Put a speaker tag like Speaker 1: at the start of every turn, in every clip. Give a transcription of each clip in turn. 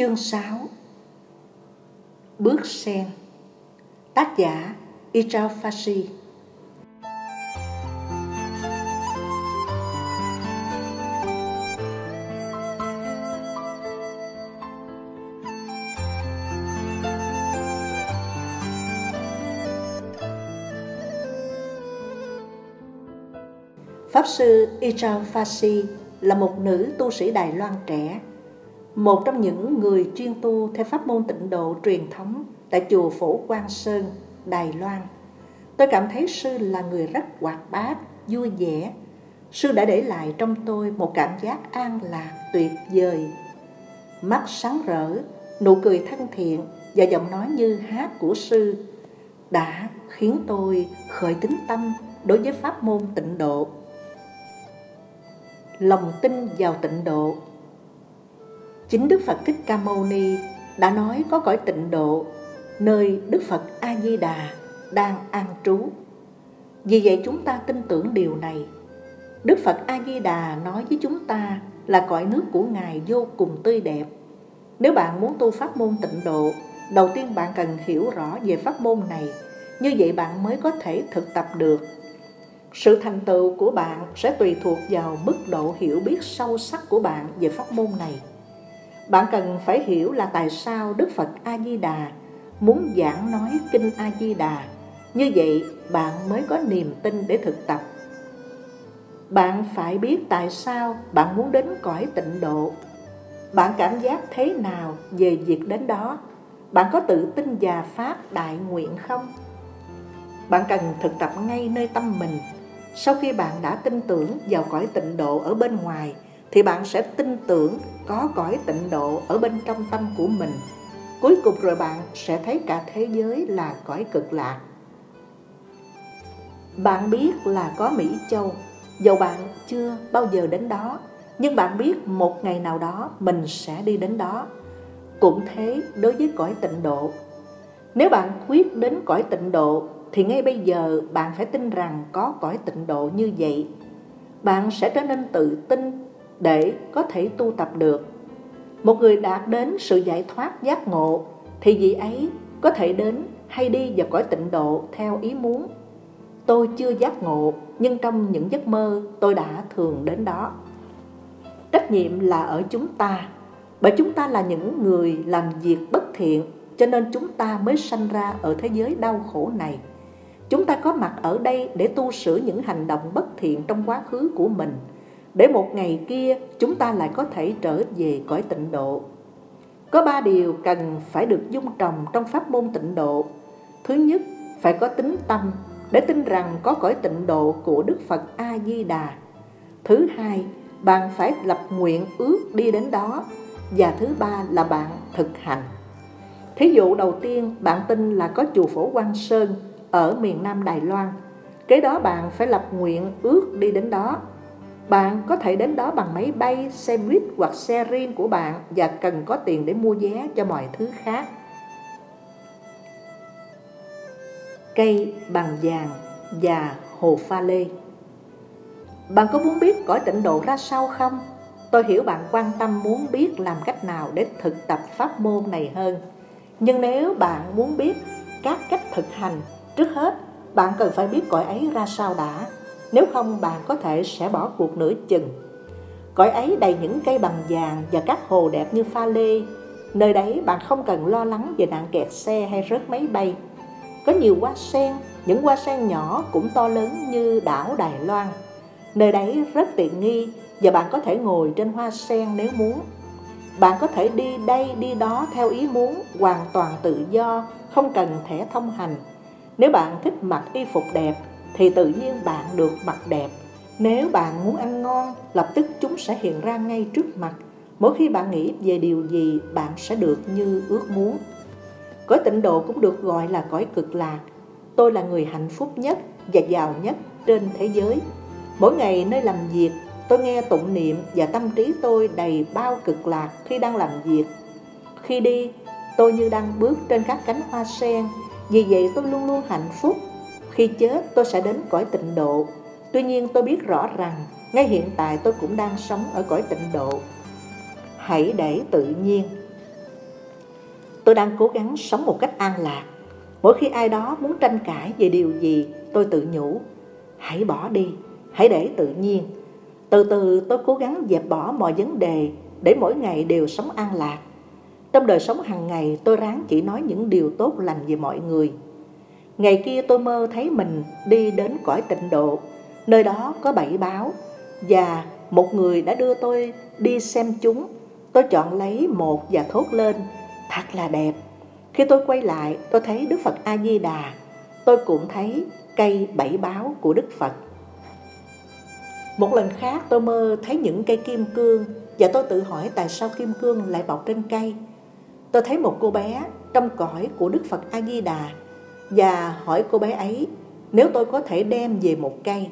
Speaker 1: Chương 6 Bước sen Tác giả Ichao Fashi Pháp sư Ichao Fashi là một nữ tu sĩ Đài Loan trẻ một trong những người chuyên tu theo pháp môn tịnh độ truyền thống tại chùa Phổ Quang Sơn, Đài Loan. Tôi cảm thấy sư là người rất hoạt bát, vui vẻ. Sư đã để lại trong tôi một cảm giác an lạc tuyệt vời. Mắt sáng rỡ, nụ cười thân thiện và giọng nói như hát của sư đã khiến tôi khởi tính tâm đối với pháp môn tịnh độ. Lòng tin vào tịnh độ Chính Đức Phật Thích Ca Mâu Ni đã nói có cõi tịnh độ nơi Đức Phật A Di Đà đang an trú. Vì vậy chúng ta tin tưởng điều này. Đức Phật A Di Đà nói với chúng ta là cõi nước của Ngài vô cùng tươi đẹp. Nếu bạn muốn tu pháp môn tịnh độ, đầu tiên bạn cần hiểu rõ về pháp môn này, như vậy bạn mới có thể thực tập được. Sự thành tựu của bạn sẽ tùy thuộc vào mức độ hiểu biết sâu sắc của bạn về pháp môn này. Bạn cần phải hiểu là tại sao Đức Phật A-di-đà muốn giảng nói Kinh A-di-đà. Như vậy bạn mới có niềm tin để thực tập. Bạn phải biết tại sao bạn muốn đến cõi tịnh độ. Bạn cảm giác thế nào về việc đến đó? Bạn có tự tin và phát đại nguyện không? Bạn cần thực tập ngay nơi tâm mình. Sau khi bạn đã tin tưởng vào cõi tịnh độ ở bên ngoài, thì bạn sẽ tin tưởng có cõi tịnh độ ở bên trong tâm của mình. Cuối cùng rồi bạn sẽ thấy cả thế giới là cõi cực lạc. Bạn biết là có Mỹ Châu, dầu bạn chưa bao giờ đến đó, nhưng bạn biết một ngày nào đó mình sẽ đi đến đó. Cũng thế đối với cõi tịnh độ. Nếu bạn quyết đến cõi tịnh độ thì ngay bây giờ bạn phải tin rằng có cõi tịnh độ như vậy. Bạn sẽ trở nên tự tin để có thể tu tập được. Một người đạt đến sự giải thoát giác ngộ, thì vị ấy có thể đến hay đi vào cõi tịnh độ theo ý muốn. Tôi chưa giác ngộ, nhưng trong những giấc mơ tôi đã thường đến đó. Trách nhiệm là ở chúng ta, bởi chúng ta là những người làm việc bất thiện, cho nên chúng ta mới sanh ra ở thế giới đau khổ này. Chúng ta có mặt ở đây để tu sửa những hành động bất thiện trong quá khứ của mình – để một ngày kia chúng ta lại có thể trở về cõi tịnh độ. Có ba điều cần phải được dung trồng trong pháp môn tịnh độ. Thứ nhất, phải có tính tâm để tin rằng có cõi tịnh độ của Đức Phật A-di-đà. Thứ hai, bạn phải lập nguyện ước đi đến đó. Và thứ ba là bạn thực hành. Thí dụ đầu tiên, bạn tin là có chùa Phổ Quang Sơn ở miền Nam Đài Loan. Kế đó bạn phải lập nguyện ước đi đến đó bạn có thể đến đó bằng máy bay, xe buýt hoặc xe riêng của bạn và cần có tiền để mua vé cho mọi thứ khác. Cây bằng vàng và hồ pha lê Bạn có muốn biết cõi tịnh độ ra sao không? Tôi hiểu bạn quan tâm muốn biết làm cách nào để thực tập pháp môn này hơn. Nhưng nếu bạn muốn biết các cách thực hành, trước hết bạn cần phải biết cõi ấy ra sao đã. Nếu không bạn có thể sẽ bỏ cuộc nửa chừng. Cõi ấy đầy những cây bằng vàng và các hồ đẹp như pha lê. Nơi đấy bạn không cần lo lắng về nạn kẹt xe hay rớt máy bay. Có nhiều hoa sen, những hoa sen nhỏ cũng to lớn như đảo Đài Loan. Nơi đấy rất tiện nghi và bạn có thể ngồi trên hoa sen nếu muốn. Bạn có thể đi đây đi đó theo ý muốn, hoàn toàn tự do, không cần thẻ thông hành. Nếu bạn thích mặc y phục đẹp thì tự nhiên bạn được mặt đẹp. Nếu bạn muốn ăn ngon, lập tức chúng sẽ hiện ra ngay trước mặt. Mỗi khi bạn nghĩ về điều gì, bạn sẽ được như ước muốn. Cõi tịnh độ cũng được gọi là cõi cực lạc. Tôi là người hạnh phúc nhất và giàu nhất trên thế giới. Mỗi ngày nơi làm việc, tôi nghe tụng niệm và tâm trí tôi đầy bao cực lạc khi đang làm việc. Khi đi, tôi như đang bước trên các cánh hoa sen, vì vậy tôi luôn luôn hạnh phúc khi chết tôi sẽ đến cõi tịnh độ Tuy nhiên tôi biết rõ rằng Ngay hiện tại tôi cũng đang sống ở cõi tịnh độ Hãy để tự nhiên tôi đang cố gắng sống một cách an lạc. Mỗi khi ai đó muốn tranh cãi về điều gì, tôi tự nhủ, hãy bỏ đi, hãy để tự nhiên. Từ từ tôi cố gắng dẹp bỏ mọi vấn đề để mỗi ngày đều sống an lạc. Trong đời sống hàng ngày tôi ráng chỉ nói những điều tốt lành về mọi người. Ngày kia tôi mơ thấy mình đi đến cõi tịnh độ, nơi đó có bảy báo và một người đã đưa tôi đi xem chúng. Tôi chọn lấy một và thốt lên, thật là đẹp. Khi tôi quay lại, tôi thấy Đức Phật A-di-đà. Tôi cũng thấy cây bảy báo của Đức Phật. Một lần khác tôi mơ thấy những cây kim cương và tôi tự hỏi tại sao kim cương lại bọc trên cây. Tôi thấy một cô bé trong cõi của Đức Phật A-di-đà và hỏi cô bé ấy nếu tôi có thể đem về một cây.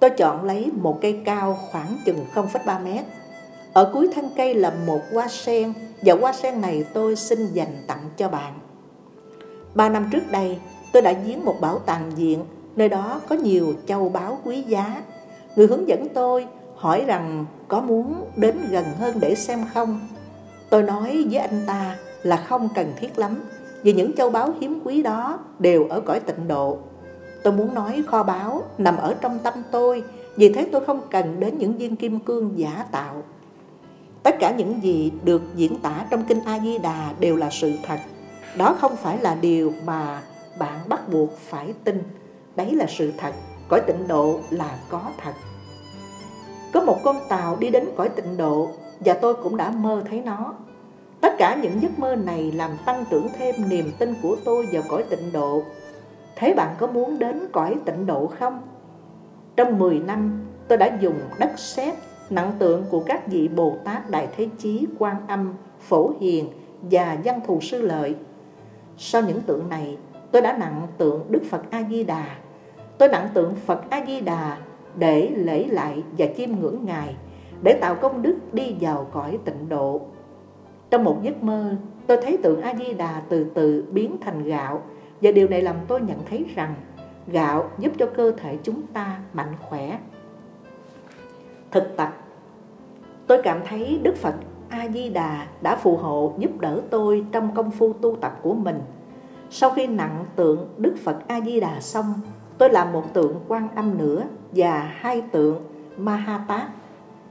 Speaker 1: Tôi chọn lấy một cây cao khoảng chừng 0,3 mét. Ở cuối thân cây là một hoa sen và hoa sen này tôi xin dành tặng cho bạn. Ba năm trước đây, tôi đã viếng một bảo tàng viện, nơi đó có nhiều châu báu quý giá. Người hướng dẫn tôi hỏi rằng có muốn đến gần hơn để xem không? Tôi nói với anh ta là không cần thiết lắm, vì những châu báu hiếm quý đó đều ở cõi tịnh độ. Tôi muốn nói kho báu nằm ở trong tâm tôi, vì thế tôi không cần đến những viên kim cương giả tạo. Tất cả những gì được diễn tả trong Kinh A-di-đà đều là sự thật. Đó không phải là điều mà bạn bắt buộc phải tin. Đấy là sự thật. Cõi tịnh độ là có thật. Có một con tàu đi đến cõi tịnh độ và tôi cũng đã mơ thấy nó. Tất cả những giấc mơ này làm tăng trưởng thêm niềm tin của tôi vào cõi tịnh độ. Thế bạn có muốn đến cõi tịnh độ không? Trong 10 năm, tôi đã dùng đất sét nặng tượng của các vị Bồ Tát Đại Thế Chí, Quan Âm, Phổ Hiền và Văn Thù Sư Lợi. Sau những tượng này, tôi đã nặng tượng Đức Phật A-di-đà. Tôi nặng tượng Phật A-di-đà để lễ lại và chiêm ngưỡng Ngài, để tạo công đức đi vào cõi tịnh độ. Trong một giấc mơ, tôi thấy tượng A-di-đà từ từ biến thành gạo và điều này làm tôi nhận thấy rằng gạo giúp cho cơ thể chúng ta mạnh khỏe. Thực tập Tôi cảm thấy Đức Phật A-di-đà đã phù hộ giúp đỡ tôi trong công phu tu tập của mình. Sau khi nặng tượng Đức Phật A-di-đà xong, tôi làm một tượng quan âm nữa và hai tượng Mahatát,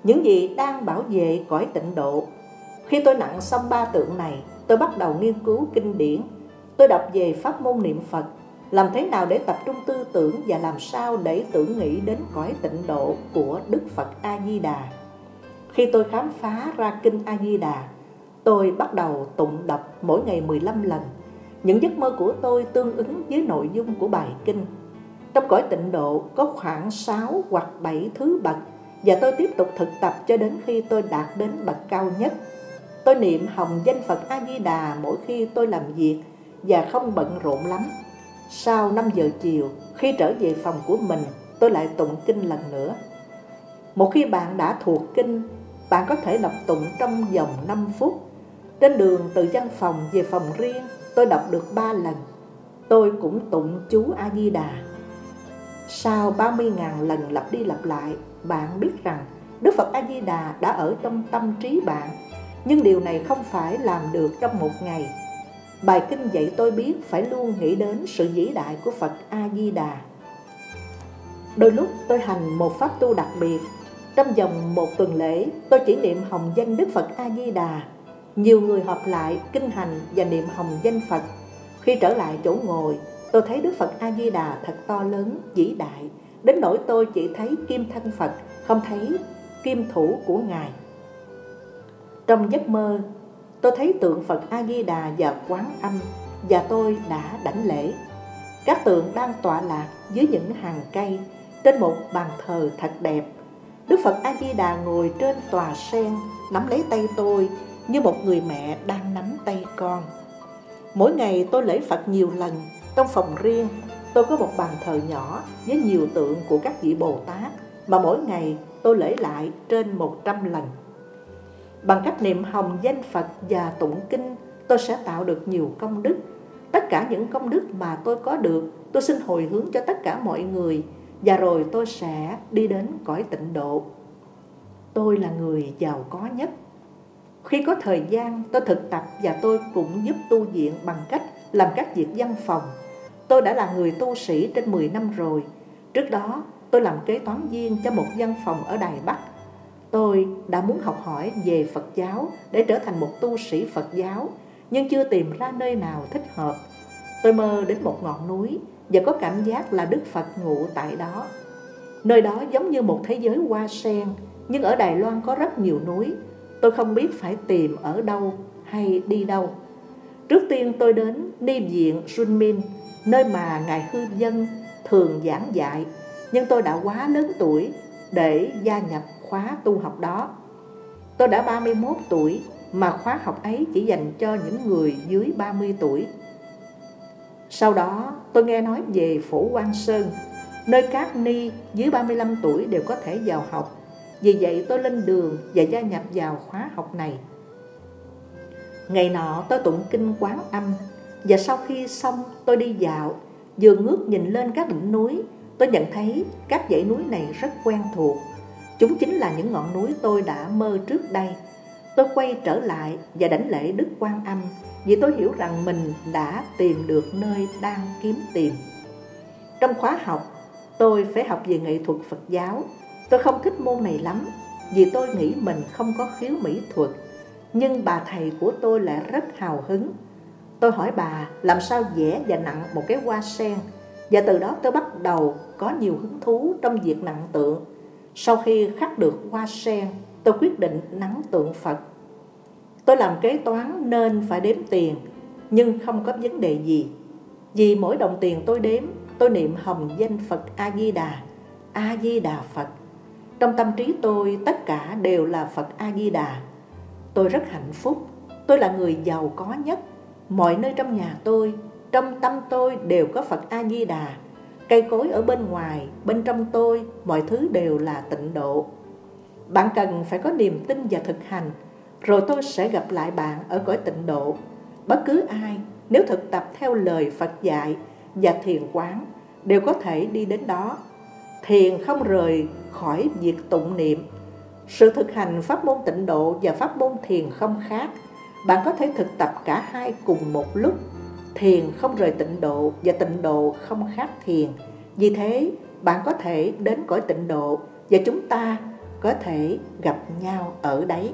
Speaker 1: những gì đang bảo vệ cõi tịnh độ. Khi tôi nặng xong ba tượng này, tôi bắt đầu nghiên cứu kinh điển. Tôi đọc về pháp môn niệm Phật, làm thế nào để tập trung tư tưởng và làm sao để tưởng nghĩ đến cõi tịnh độ của Đức Phật A-di-đà. Khi tôi khám phá ra kinh A-di-đà, tôi bắt đầu tụng đọc mỗi ngày 15 lần. Những giấc mơ của tôi tương ứng với nội dung của bài kinh. Trong cõi tịnh độ có khoảng 6 hoặc 7 thứ bậc và tôi tiếp tục thực tập cho đến khi tôi đạt đến bậc cao nhất. Tôi niệm hồng danh Phật A-di-đà mỗi khi tôi làm việc và không bận rộn lắm. Sau 5 giờ chiều, khi trở về phòng của mình, tôi lại tụng kinh lần nữa. Một khi bạn đã thuộc kinh bạn có thể đọc tụng trong vòng 5 phút. Trên đường từ văn phòng về phòng riêng, tôi đọc được 3 lần. Tôi cũng tụng chú A-di-đà. Sau 30.000 lần lặp đi lặp lại, bạn biết rằng Đức Phật A-di-đà đã ở trong tâm trí bạn. Nhưng điều này không phải làm được trong một ngày. Bài kinh dạy tôi biết phải luôn nghĩ đến sự vĩ đại của Phật A-di-đà. Đôi lúc tôi hành một pháp tu đặc biệt trong vòng một tuần lễ, tôi chỉ niệm hồng danh Đức Phật A-di-đà. Nhiều người họp lại, kinh hành và niệm hồng danh Phật. Khi trở lại chỗ ngồi, tôi thấy Đức Phật A-di-đà thật to lớn, vĩ đại. Đến nỗi tôi chỉ thấy kim thân Phật, không thấy kim thủ của Ngài. Trong giấc mơ, tôi thấy tượng Phật A-di-đà và quán âm và tôi đã đảnh lễ. Các tượng đang tọa lạc dưới những hàng cây trên một bàn thờ thật đẹp. Đức Phật A-di-đà ngồi trên tòa sen Nắm lấy tay tôi Như một người mẹ đang nắm tay con. Mỗi ngày tôi lễ Phật nhiều lần Trong phòng riêng Tôi có một bàn thờ nhỏ Với nhiều tượng của các vị Bồ Tát Mà mỗi ngày tôi lễ lại trên 100 lần. Bằng cách niệm hồng danh Phật và tụng kinh Tôi sẽ tạo được nhiều công đức Tất cả những công đức mà tôi có được Tôi xin hồi hướng cho tất cả mọi người và rồi tôi sẽ đi đến cõi tịnh độ tôi là người giàu có nhất Khi có thời gian, tôi thực tập và tôi cũng giúp tu viện bằng cách làm các việc văn phòng. Tôi đã là người tu sĩ trên 10 năm rồi. Trước đó, tôi làm kế toán viên cho một văn phòng ở Đài Bắc. Tôi đã muốn học hỏi về Phật giáo để trở thành một tu sĩ Phật giáo, nhưng chưa tìm ra nơi nào thích hợp. Tôi mơ đến một ngọn núi và có cảm giác là Đức Phật ngụ tại đó. Nơi đó giống như một thế giới hoa sen, nhưng ở Đài Loan có rất nhiều núi. Tôi không biết phải tìm ở đâu hay đi đâu. Trước tiên tôi đến Ni Viện Sunmin, nơi mà Ngài Hư Dân thường giảng dạy, nhưng tôi đã quá lớn tuổi để gia nhập khóa tu học đó. Tôi đã 31 tuổi mà khóa học ấy chỉ dành cho những người dưới 30 tuổi. Sau đó tôi nghe nói về Phổ Quang Sơn, nơi các ni dưới 35 tuổi đều có thể vào học. Vì vậy tôi lên đường và gia nhập vào khóa học này. Ngày nọ tôi tụng kinh quán âm và sau khi xong tôi đi dạo vừa ngước nhìn lên các đỉnh núi tôi nhận thấy các dãy núi này rất quen thuộc chúng chính là những ngọn núi tôi đã mơ trước đây. Tôi quay trở lại và đánh lễ đức quan âm, vì tôi hiểu rằng mình đã tìm được nơi đang kiếm tìm. Trong khóa học, tôi phải học về nghệ thuật phật giáo. Tôi không thích môn này lắm, vì tôi nghĩ mình không có khiếu mỹ thuật. Nhưng bà thầy của tôi lại rất hào hứng. Tôi hỏi bà làm sao vẽ và nặng một cái hoa sen, và từ đó tôi bắt đầu có nhiều hứng thú trong việc nặng tượng sau khi khắc được hoa sen, tôi quyết định nắng tượng phật. Tôi làm kế toán nên phải đếm tiền, nhưng không có vấn đề gì. Vì mỗi đồng tiền tôi đếm, tôi niệm hồng danh phật a di đà a di đà phật. Trong tâm trí tôi, tất cả đều là phật a di đà tôi rất hạnh phúc, tôi là người giàu có nhất. Mọi nơi trong nhà tôi, trong tâm tôi đều có phật a di đà cây cối ở bên ngoài, bên trong tôi, mọi thứ đều là tịnh độ. Bạn cần phải có niềm tin và thực hành, rồi tôi sẽ gặp lại bạn ở cõi tịnh độ. Bất cứ ai, nếu thực tập theo lời phật dạy và thiền quán, đều có thể đi đến đó. Thiền không rời khỏi việc tụng niệm. Sự thực hành pháp môn tịnh độ và pháp môn thiền không khác. Bạn có thể thực tập cả hai cùng một lúc thiền không rời tịnh độ và tịnh độ không khác thiền. Vì thế, bạn có thể đến cõi tịnh độ và chúng ta có thể gặp nhau ở đấy.